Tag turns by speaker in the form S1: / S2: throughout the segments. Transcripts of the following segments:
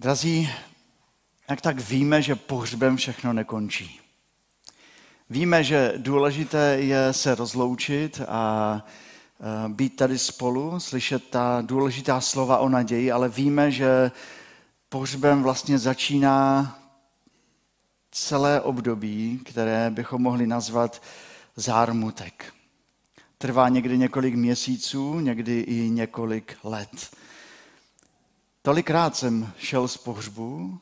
S1: Drazí, jak tak víme, že pohřbem všechno nekončí. Víme, že důležité je se rozloučit a být tady spolu, slyšet ta důležitá slova o naději, ale víme, že pohřbem vlastně začíná celé období, které bychom mohli nazvat zármutek. Trvá někdy několik měsíců, někdy i několik let. Tolikrát jsem šel z pohřbu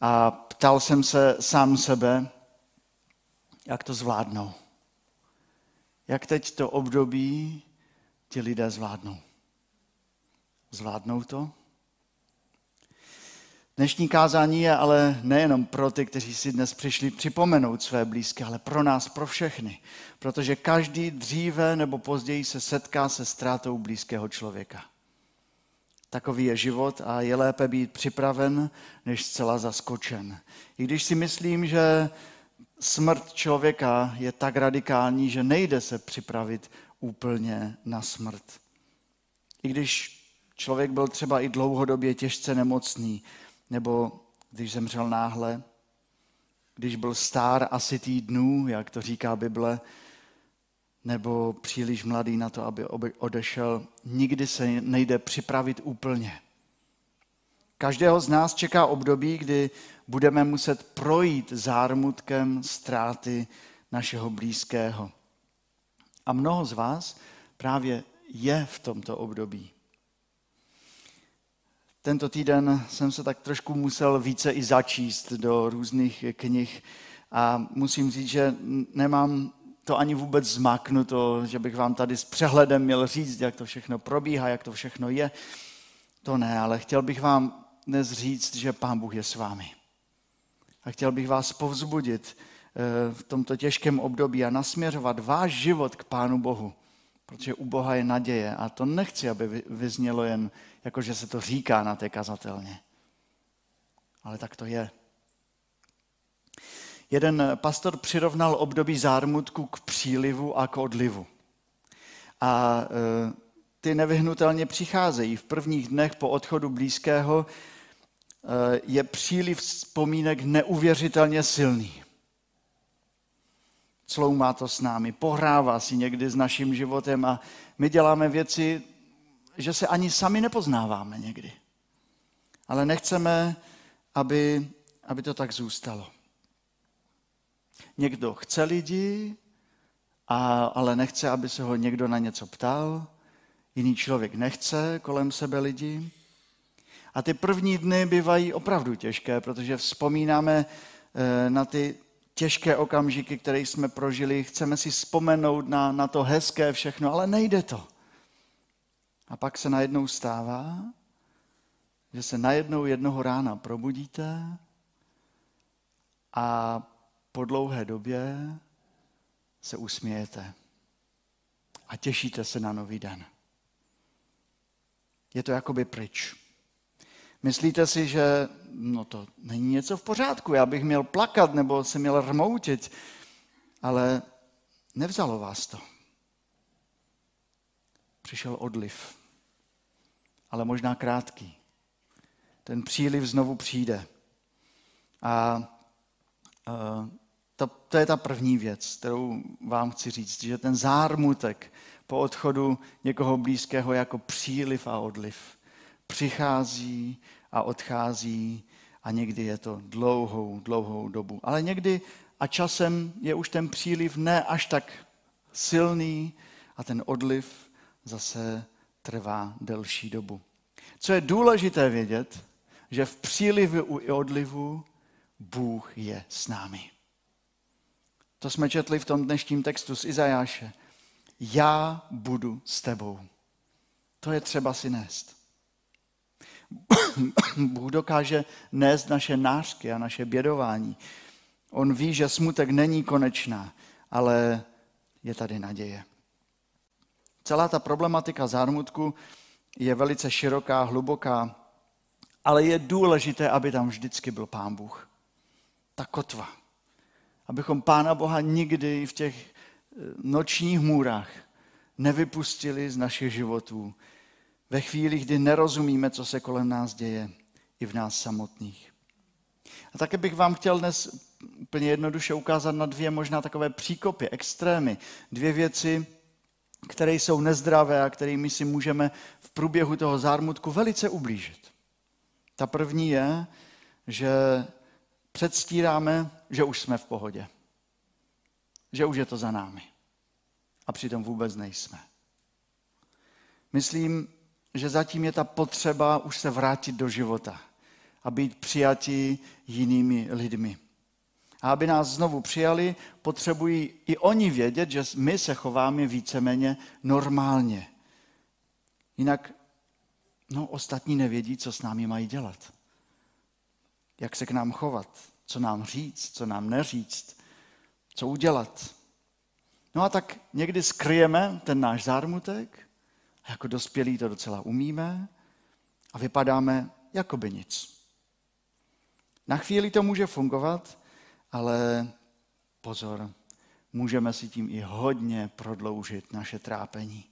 S1: a ptal jsem se sám sebe, jak to zvládnou. Jak teď to období ti lidé zvládnou. Zvládnou to? Dnešní kázání je ale nejenom pro ty, kteří si dnes přišli připomenout své blízké, ale pro nás, pro všechny. Protože každý dříve nebo později se setká se ztrátou blízkého člověka. Takový je život a je lépe být připraven, než zcela zaskočen. I když si myslím, že smrt člověka je tak radikální, že nejde se připravit úplně na smrt. I když člověk byl třeba i dlouhodobě těžce nemocný, nebo když zemřel náhle, když byl stár asi týdnů, jak to říká Bible, nebo příliš mladý na to, aby odešel, nikdy se nejde připravit úplně. Každého z nás čeká období, kdy budeme muset projít zármutkem ztráty našeho blízkého. A mnoho z vás právě je v tomto období. Tento týden jsem se tak trošku musel více i začíst do různých knih a musím říct, že nemám to ani vůbec zmáknuto, že bych vám tady s přehledem měl říct, jak to všechno probíhá, jak to všechno je. To ne, ale chtěl bych vám dnes říct, že Pán Bůh je s vámi. A chtěl bych vás povzbudit eh, v tomto těžkém období a nasměřovat váš život k Pánu Bohu, protože u Boha je naděje. A to nechci, aby vyznělo jen jako, že se to říká na té kazatelně. Ale tak to je. Jeden pastor přirovnal období zármutku k přílivu a k odlivu. A e, ty nevyhnutelně přicházejí. V prvních dnech po odchodu blízkého e, je příliv vzpomínek neuvěřitelně silný. Cloumá to s námi, pohrává si někdy s naším životem a my děláme věci, že se ani sami nepoznáváme někdy. Ale nechceme, aby, aby to tak zůstalo. Někdo chce lidi, a, ale nechce, aby se ho někdo na něco ptal. Jiný člověk nechce kolem sebe lidi. A ty první dny bývají opravdu těžké, protože vzpomínáme eh, na ty těžké okamžiky, které jsme prožili. Chceme si vzpomenout na, na to hezké všechno, ale nejde to. A pak se najednou stává, že se najednou jednoho rána probudíte a po dlouhé době se usmějete a těšíte se na nový den. Je to jakoby pryč. Myslíte si, že no to není něco v pořádku, já bych měl plakat nebo se měl rmoutit, ale nevzalo vás to. Přišel odliv, ale možná krátký. Ten příliv znovu přijde. A to, to je ta první věc, kterou vám chci říct, že ten zármutek po odchodu někoho blízkého jako příliv a odliv přichází a odchází a někdy je to dlouhou, dlouhou dobu. Ale někdy a časem je už ten příliv ne až tak silný a ten odliv zase trvá delší dobu. Co je důležité vědět, že v přílivu i odlivu Bůh je s námi. To jsme četli v tom dnešním textu z Izajáše. Já budu s tebou. To je třeba si nést. Bůh dokáže nést naše nářky a naše bědování. On ví, že smutek není konečná, ale je tady naděje. Celá ta problematika zármutku je velice široká, hluboká, ale je důležité, aby tam vždycky byl Pán Bůh ta kotva. Abychom Pána Boha nikdy v těch eh, nočních můrách nevypustili z našich životů. Ve chvíli, kdy nerozumíme, co se kolem nás děje. i v nás samotných. A také bych vám chtěl dnes úplně jednoduše ukázat na dvě možná takové příkopy, extrémy. Dvě věci, které jsou nezdravé a kterými si můžeme v průběhu toho zármutku velice ublížit. Ta první je, že předstíráme, že už jsme v pohodě. Že už je to za námi. A přitom vůbec nejsme. Myslím, že zatím je ta potřeba už se vrátit do života a být přijati jinými lidmi. A aby nás znovu přijali, potřebují i oni vědět, že my se chováme víceméně normálně. Jinak no, ostatní nevědí, co s námi mají dělat. Jak se k nám chovat, co nám říct, co nám neříct, co udělat. No a tak někdy skryjeme ten náš zármutek, jako dospělí to docela umíme a vypadáme jako by nic. Na chvíli to může fungovat, ale pozor, můžeme si tím i hodně prodloužit naše trápení.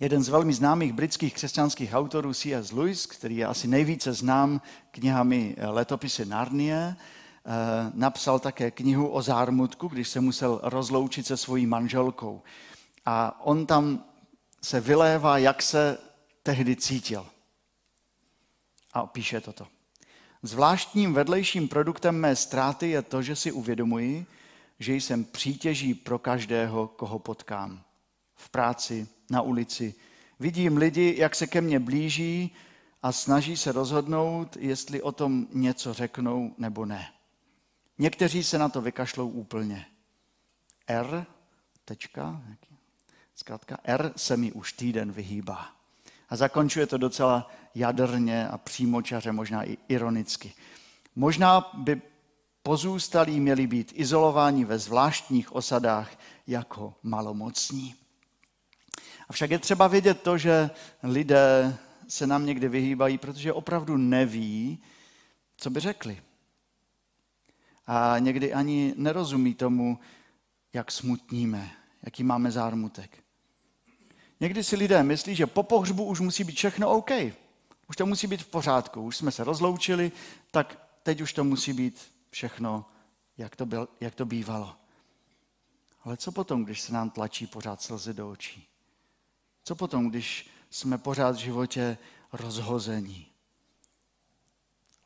S1: Jeden z velmi známých britských křesťanských autorů C.S. Lewis, který je asi nejvíce znám knihami Letopisy Narnie, eh, napsal také knihu o zármutku, když se musel rozloučit se svojí manželkou. A on tam se vylévá, jak se tehdy cítil. A píše toto. Zvláštním vedlejším produktem mé ztráty je to, že si uvědomuji, že jsem přítěží pro každého, koho potkám. V práci, na ulici. Vidím lidi, jak se ke mně blíží a snaží se rozhodnout, jestli o tom něco řeknou nebo ne. Někteří se na to vykašlou úplně. R, tečka, zkrátka R se mi už týden vyhýbá. A zakončuje to docela jadrně a přímočaře, možná i ironicky. Možná by pozůstalí měli být izolováni ve zvláštních osadách jako malomocní. Avšak je třeba vědět to, že lidé se nám někdy vyhýbají, protože opravdu neví, co by řekli. A někdy ani nerozumí tomu, jak smutníme, jaký máme zármutek. Někdy si lidé myslí, že po pohřbu už musí být všechno OK. Už to musí být v pořádku. Už jsme se rozloučili, tak teď už to musí být všechno, jak to, byl, jak to bývalo. Ale co potom, když se nám tlačí pořád slzy do očí? Co potom, když jsme pořád v životě rozhození?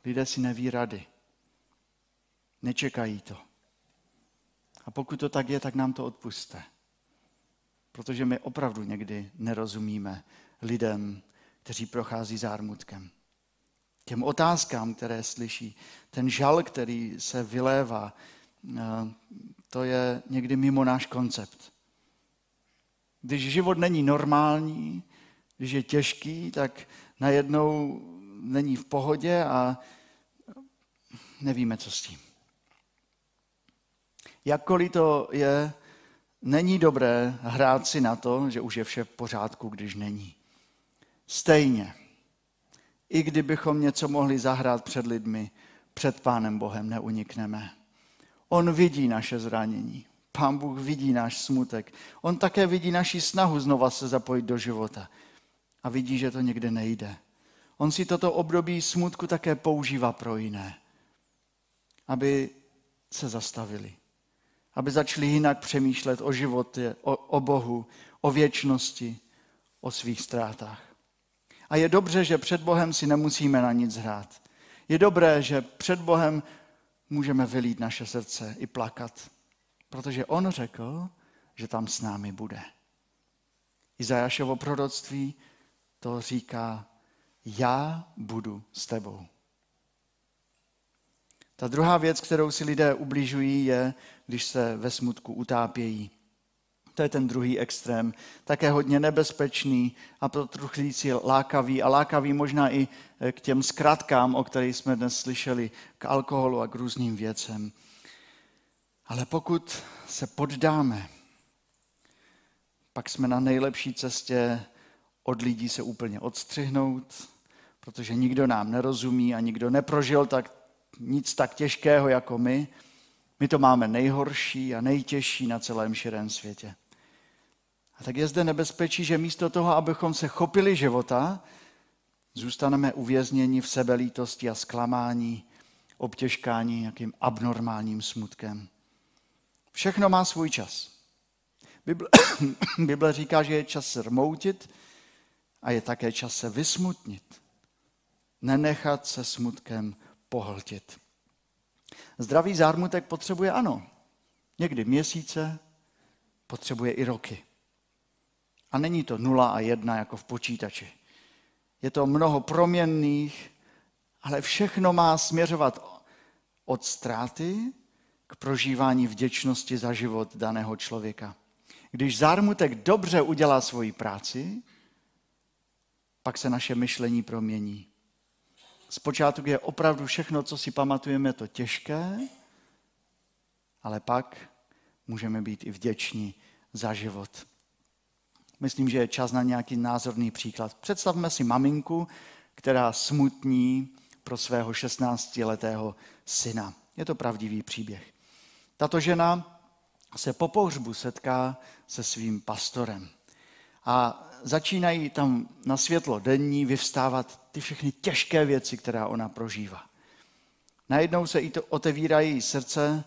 S1: Lidé si neví rady. Nečekají to. A pokud to tak je, tak nám to odpuste. Protože my opravdu někdy nerozumíme lidem, kteří prochází zármutkem. Těm otázkám, které slyší, ten žal, který se vylévá, eh, to je někdy mimo náš koncept. Když život není normální, když je těžký, tak najednou není v pohodě a nevíme, co s tím. Jakkoliv to je Není dobré hrát si na to, že už je vše v pořádku, když není. Stejně, i kdybychom něco mohli zahrát před lidmi, před Pánem Bohem neunikneme. On vidí naše zranění. Pán Bůh vidí náš smutek. On také vidí naši snahu znova se zapojit do života. A vidí, že to někde nejde. On si toto období smutku také používá pro jiné, aby se zastavili aby začali jinak přemýšlet o životě, o, o Bohu, o věčnosti, o svých ztrátách. A je dobře, že před Bohem si nemusíme na nic hrát. Je dobré, že před Bohem můžeme vylít naše srdce i plakat, protože On řekl, že tam s námi bude. Izajašovo proroctví to říká, já budu s tebou. Ta druhá věc, kterou si lidé ubližují, je, když se ve smutku utápějí. To je ten druhý extrém, také hodně nebezpečný a pro truchlíci lákavý a lákavý možná i k těm zkratkám, o kterých jsme dnes slyšeli, k alkoholu a k různým věcem. Ale pokud se poddáme, pak jsme na nejlepší cestě od lidí se úplně odstřihnout, protože nikdo nám nerozumí a nikdo neprožil tak nic tak těžkého jako my. My to máme nejhorší a nejtěžší na celém širém světě. A tak je zde nebezpečí, že místo toho, abychom se chopili života, Zůstaneme uvězněni v sebelítosti a zklamání, obtěžkání nějakým abnormálním smutkem. Všechno má svůj čas. Bible, Bible říká, že je čas se rmoutit a je také čas se vysmutnit. Nenechat se smutkem pohltit. Zdravý zármutek potřebuje ano, někdy měsíce, potřebuje i roky. A není to nula a jedna jako v počítači. Je to mnoho proměnných, ale všechno má směřovat od ztráty k prožívání vděčnosti za život daného člověka. Když zármutek dobře udělá svoji práci, pak se naše myšlení promění. Zpočátku je opravdu všechno, co si pamatujeme, to těžké, ale pak můžeme být i vděční za život. Myslím, že je čas na nějaký názorný příklad. Představme si maminku, která smutní pro svého 16-letého syna. Je to pravdivý příběh. Tato žena se po pohřbu setká se svým pastorem. A začínají tam na světlo denní vyvstávat ty všechny těžké věci, která ona prožívá. Najednou se jí to otevírají srdce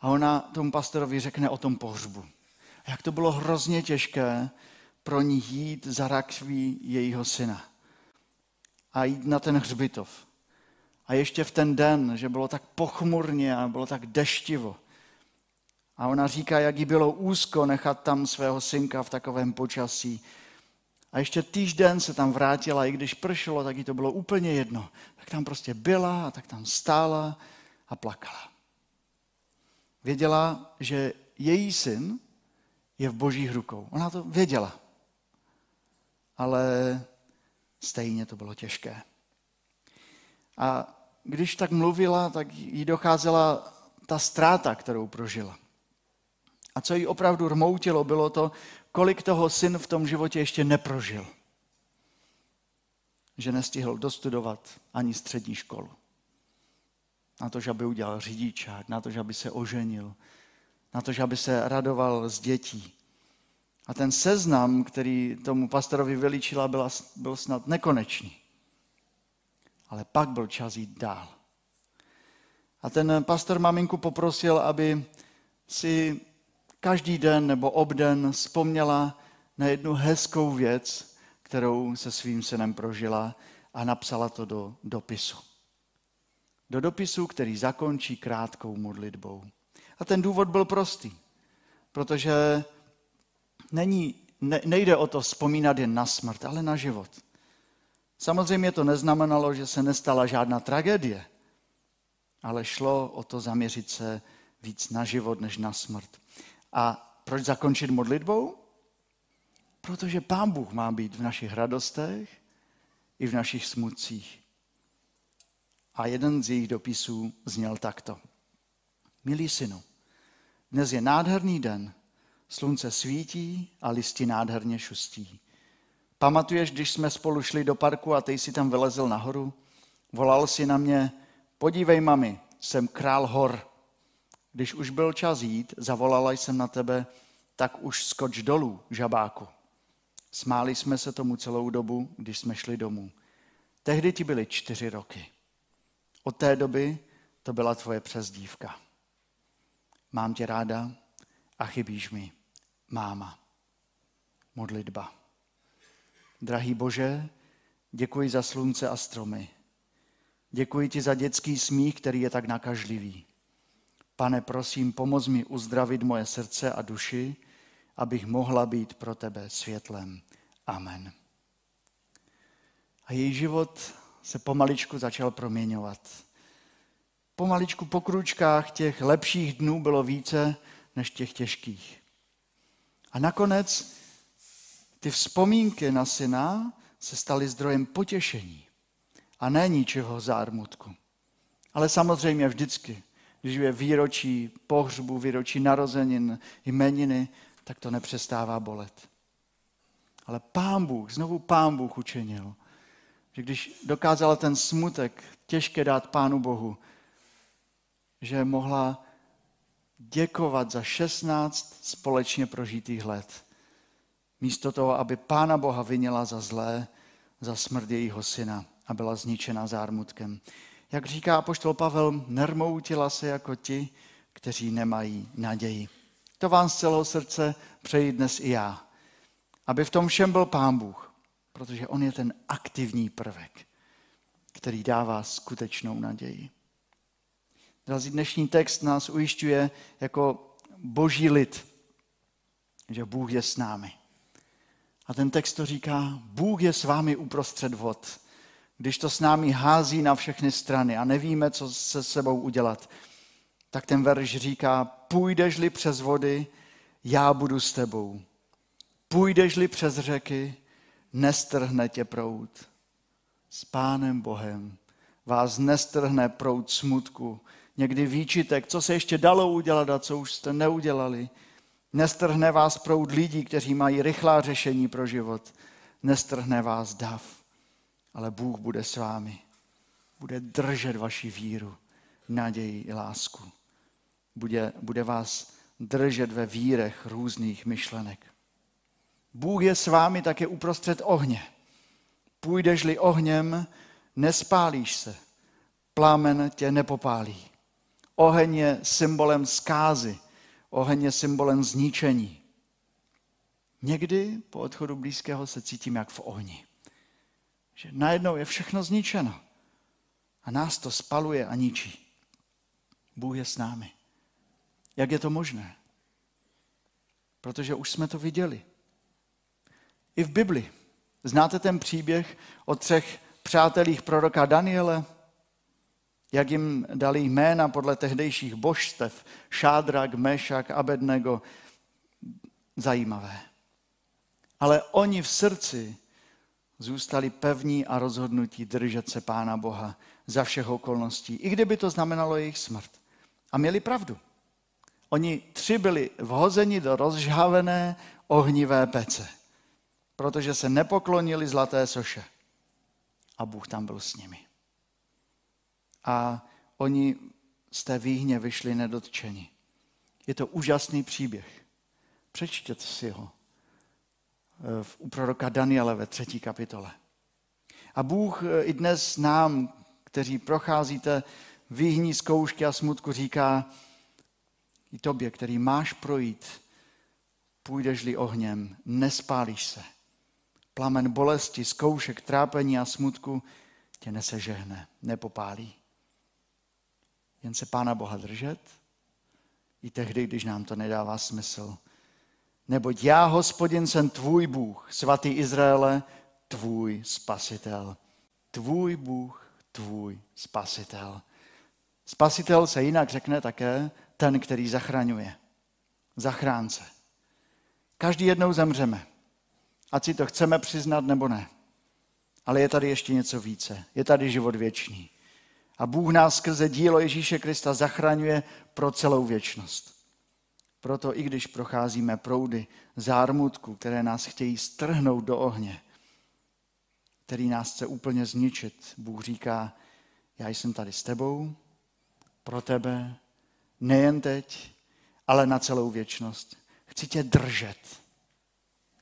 S1: a ona tomu pastorovi řekne o tom pohřbu. A jak to bylo hrozně těžké pro ní jít za rakví jejího syna. A jít na ten hřbitov. A ještě v ten den, že bylo tak pochmurně a bylo tak deštivo. A ona říká, jak jí bylo úzko nechat tam svého synka v takovém počasí. A ještě týžden se tam vrátila, i když pršelo, tak jí to bylo úplně jedno. Tak tam prostě byla a tak tam stála a plakala. Věděla, že její syn je v božích rukou. Ona to věděla. Ale stejně to bylo těžké. A když tak mluvila, tak jí docházela ta ztráta, kterou prožila. A co jí opravdu rmoutilo, bylo to, kolik toho syn v tom životě ještě neprožil. Že nestihl dostudovat ani střední školu. Na to, že aby udělal řidičák, na to, že aby se oženil, na to, že aby se radoval z dětí. A ten seznam, který tomu pastorovi vylíčila, byl, byl snad nekonečný. Ale pak byl čas jít dál. A ten pastor maminku poprosil, aby si každý den nebo obden vzpomněla na jednu hezkou věc, kterou se svým synem prožila a napsala to do dopisu. Do dopisu, který zakončí krátkou modlitbou. A ten důvod byl prostý, protože není, ne, nejde o to vzpomínat jen na smrt, ale na život. Samozřejmě to neznamenalo, že se nestala žádná tragédie, ale šlo o to zaměřit se víc na život než na smrt. A proč zakončit modlitbou? Protože Pán Bůh má být v našich radostech i v našich smutcích. A jeden z jejich dopisů zněl takto. Milý synu, dnes je nádherný den, slunce svítí a listy nádherně šustí. Pamatuješ, když jsme spolu šli do parku a ty jsi tam vylezl nahoru? Volal si na mě, podívej mami, jsem král hor. Když už byl čas jít, zavolala jsem na tebe, tak už skoč dolů, žabáku. Smáli jsme se tomu celou dobu, když jsme šli domů. Tehdy ti byly čtyři roky. Od té doby to byla tvoje přezdívka. Mám tě ráda a chybíš mi. Máma. Modlitba. Drahý Bože, děkuji za slunce a stromy. Děkuji ti za dětský smích, který je tak nakažlivý. Pane, prosím, pomoz mi uzdravit moje srdce a duši, abych mohla být pro tebe světlem. Amen. A její život se pomaličku začal proměňovat. Pomaličku po kručkách těch lepších dnů bylo více než těch těžkých. A nakonec ty vzpomínky na syna se staly zdrojem potěšení a ne ničeho zármutku. Ale samozřejmě vždycky když je výročí pohřbu, výročí narozenin, jmeniny, tak to nepřestává bolet. Ale pán Bůh, znovu pán Bůh učinil, že když dokázala ten smutek těžké dát pánu Bohu, že mohla děkovat za 16 společně prožitých let. Místo toho, aby pána Boha vinila za zlé, za smrt jejího syna a byla zničena zármutkem. Jak říká apoštol Pavel, nermoutila se jako ti, kteří nemají naději. To vám z celého srdce přeji dnes i já. Aby v tom všem byl Pán Bůh, protože On je ten aktivní prvek, který dává skutečnou naději. Drazí, dnešní text nás ujišťuje jako boží lid, že Bůh je s námi. A ten text to říká, Bůh je s vámi uprostřed vod. Když to s námi hází na všechny strany a nevíme, co se sebou udělat, tak ten verš říká, půjdeš-li přes vody, já budu s tebou. Půjdeš-li přes řeky, nestrhne tě prout. S Pánem Bohem vás nestrhne prout smutku, někdy výčitek, co se ještě dalo udělat a co už jste neudělali. Nestrhne vás proud lidí, kteří mají rychlá řešení pro život. Nestrhne vás dav, ale Bůh bude s vámi. Bude držet vaši víru, naději i lásku. Bude, bude vás držet ve vírech různých myšlenek. Bůh je s vámi také uprostřed ohně. Půjdeš-li ohněm, nespálíš se. Plámen tě nepopálí. Oheň je symbolem zkázy. Oheň je symbolem zničení. Někdy po odchodu blízkého se cítím jak v ohni. Že najednou je všechno zničeno. A nás to spaluje a ničí. Bůh je s námi. Jak je to možné? Protože už jsme to viděli. I v Bibli. Znáte ten příběh o třech přátelích proroka Daniele? Jak jim dali jména podle tehdejších božstev. Šádrak, Mešak, Abednego. Zajímavé. Ale oni v srdci zůstali pevní a rozhodnutí držet se Pána Boha za všech okolností, i kdyby to znamenalo jejich smrt. A měli pravdu. Oni tři byli vhozeni do rozžhavené ohnivé pece, protože se nepoklonili zlaté soše. A Bůh tam byl s nimi. A oni z té výhně vyšli nedotčeni. Je to úžasný příběh. Přečtěte si ho u proroka Daniele ve třetí kapitole. A Bůh i dnes nám, kteří procházíte výhní zkoušky a smutku, říká, i tobě, který máš projít, půjdeš-li ohněm, nespálíš se. Plamen bolesti, zkoušek, trápení a smutku tě nesežehne, nepopálí. Jen se Pána Boha držet, i tehdy, když nám to nedává smysl. Neboť já, hospodin, jsem tvůj Bůh, svatý Izraele, tvůj spasitel. Tvůj Bůh, tvůj spasitel. Spasitel se jinak řekne také ten, který zachraňuje. Zachránce. Každý jednou zemřeme. Ať si to chceme přiznat nebo ne. Ale je tady ještě něco více. Je tady život věčný. A Bůh nás skrze dílo Ježíše Krista zachraňuje pro celou věčnost. Proto i když procházíme proudy zármutku, které nás chtějí strhnout do ohně, který nás chce úplně zničit, Bůh říká, já jsem tady s tebou, pro tebe, nejen teď, ale na celou věčnost. Chci tě držet.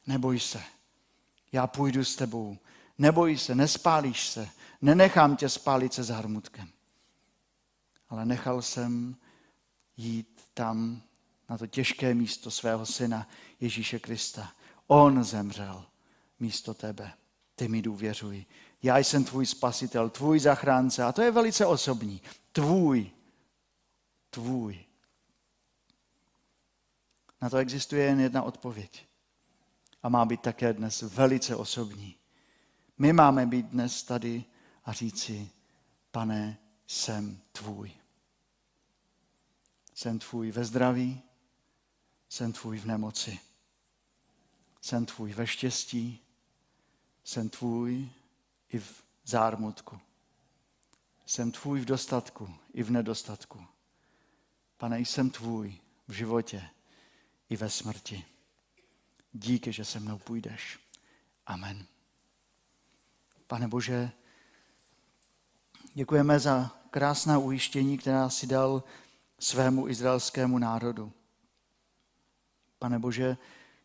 S1: Neboj se. Já půjdu s tebou. Neboj se, nespálíš se. Nenechám tě spálit se zármutkem. Ale nechal jsem jít tam na to těžké místo svého syna Ježíše Krista. On zemřel místo tebe. Ty mi důvěřuj. Já jsem tvůj spasitel, tvůj zachránce. A to je velice osobní. Tvůj tvůj. Na to existuje jen jedna odpověď. A má být také dnes velice osobní. My máme být dnes tady a říci, pane, jsem tvůj. Jsem tvůj ve zdraví, jsem tvůj v nemoci. Jsem tvůj ve štěstí, jsem tvůj i v zármutku. Jsem tvůj v dostatku i v nedostatku. Pane, jsem tvůj v životě i ve smrti. Díky, že se mnou půjdeš. Amen. Pane Bože, děkujeme za krásná ujištění, která si dal svému izraelskému národu. Pane Bože,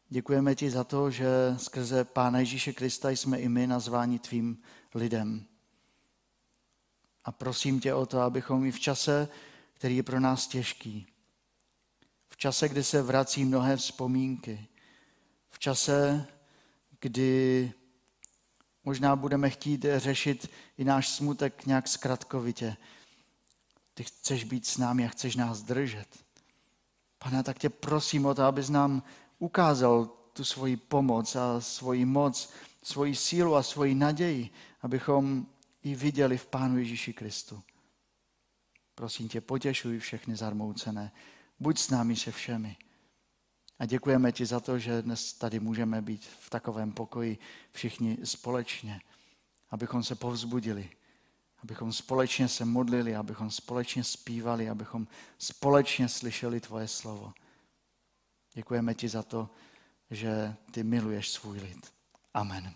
S1: Děkujeme ti za to, že skrze Pána Ježíše Krista jsme i my nazváni tvým lidem. A prosím tě o to, abychom i v čase, který je pro nás těžký, v čase, kdy se vrací mnohé vzpomínky, v čase, kdy možná budeme chtít řešit i náš smutek nějak zkratkovitě. Ty chceš být s námi a chceš nás držet. Pane, tak tě prosím o to, abys nám ukázal tu svoji pomoc a svoji moc, svoji sílu a svoji naději, abychom ji viděli v Pánu Ježíši Kristu. Prosím tě, potěšuj všechny zarmoucené. Buď s námi se všemi. A děkujeme ti za to, že dnes tady můžeme být v takovém pokoji všichni společně, abychom se povzbudili, abychom společně se modlili, abychom společně zpívali, abychom společně slyšeli tvoje slovo. Děkujeme ti za to, že ty miluješ svůj lid. Amen.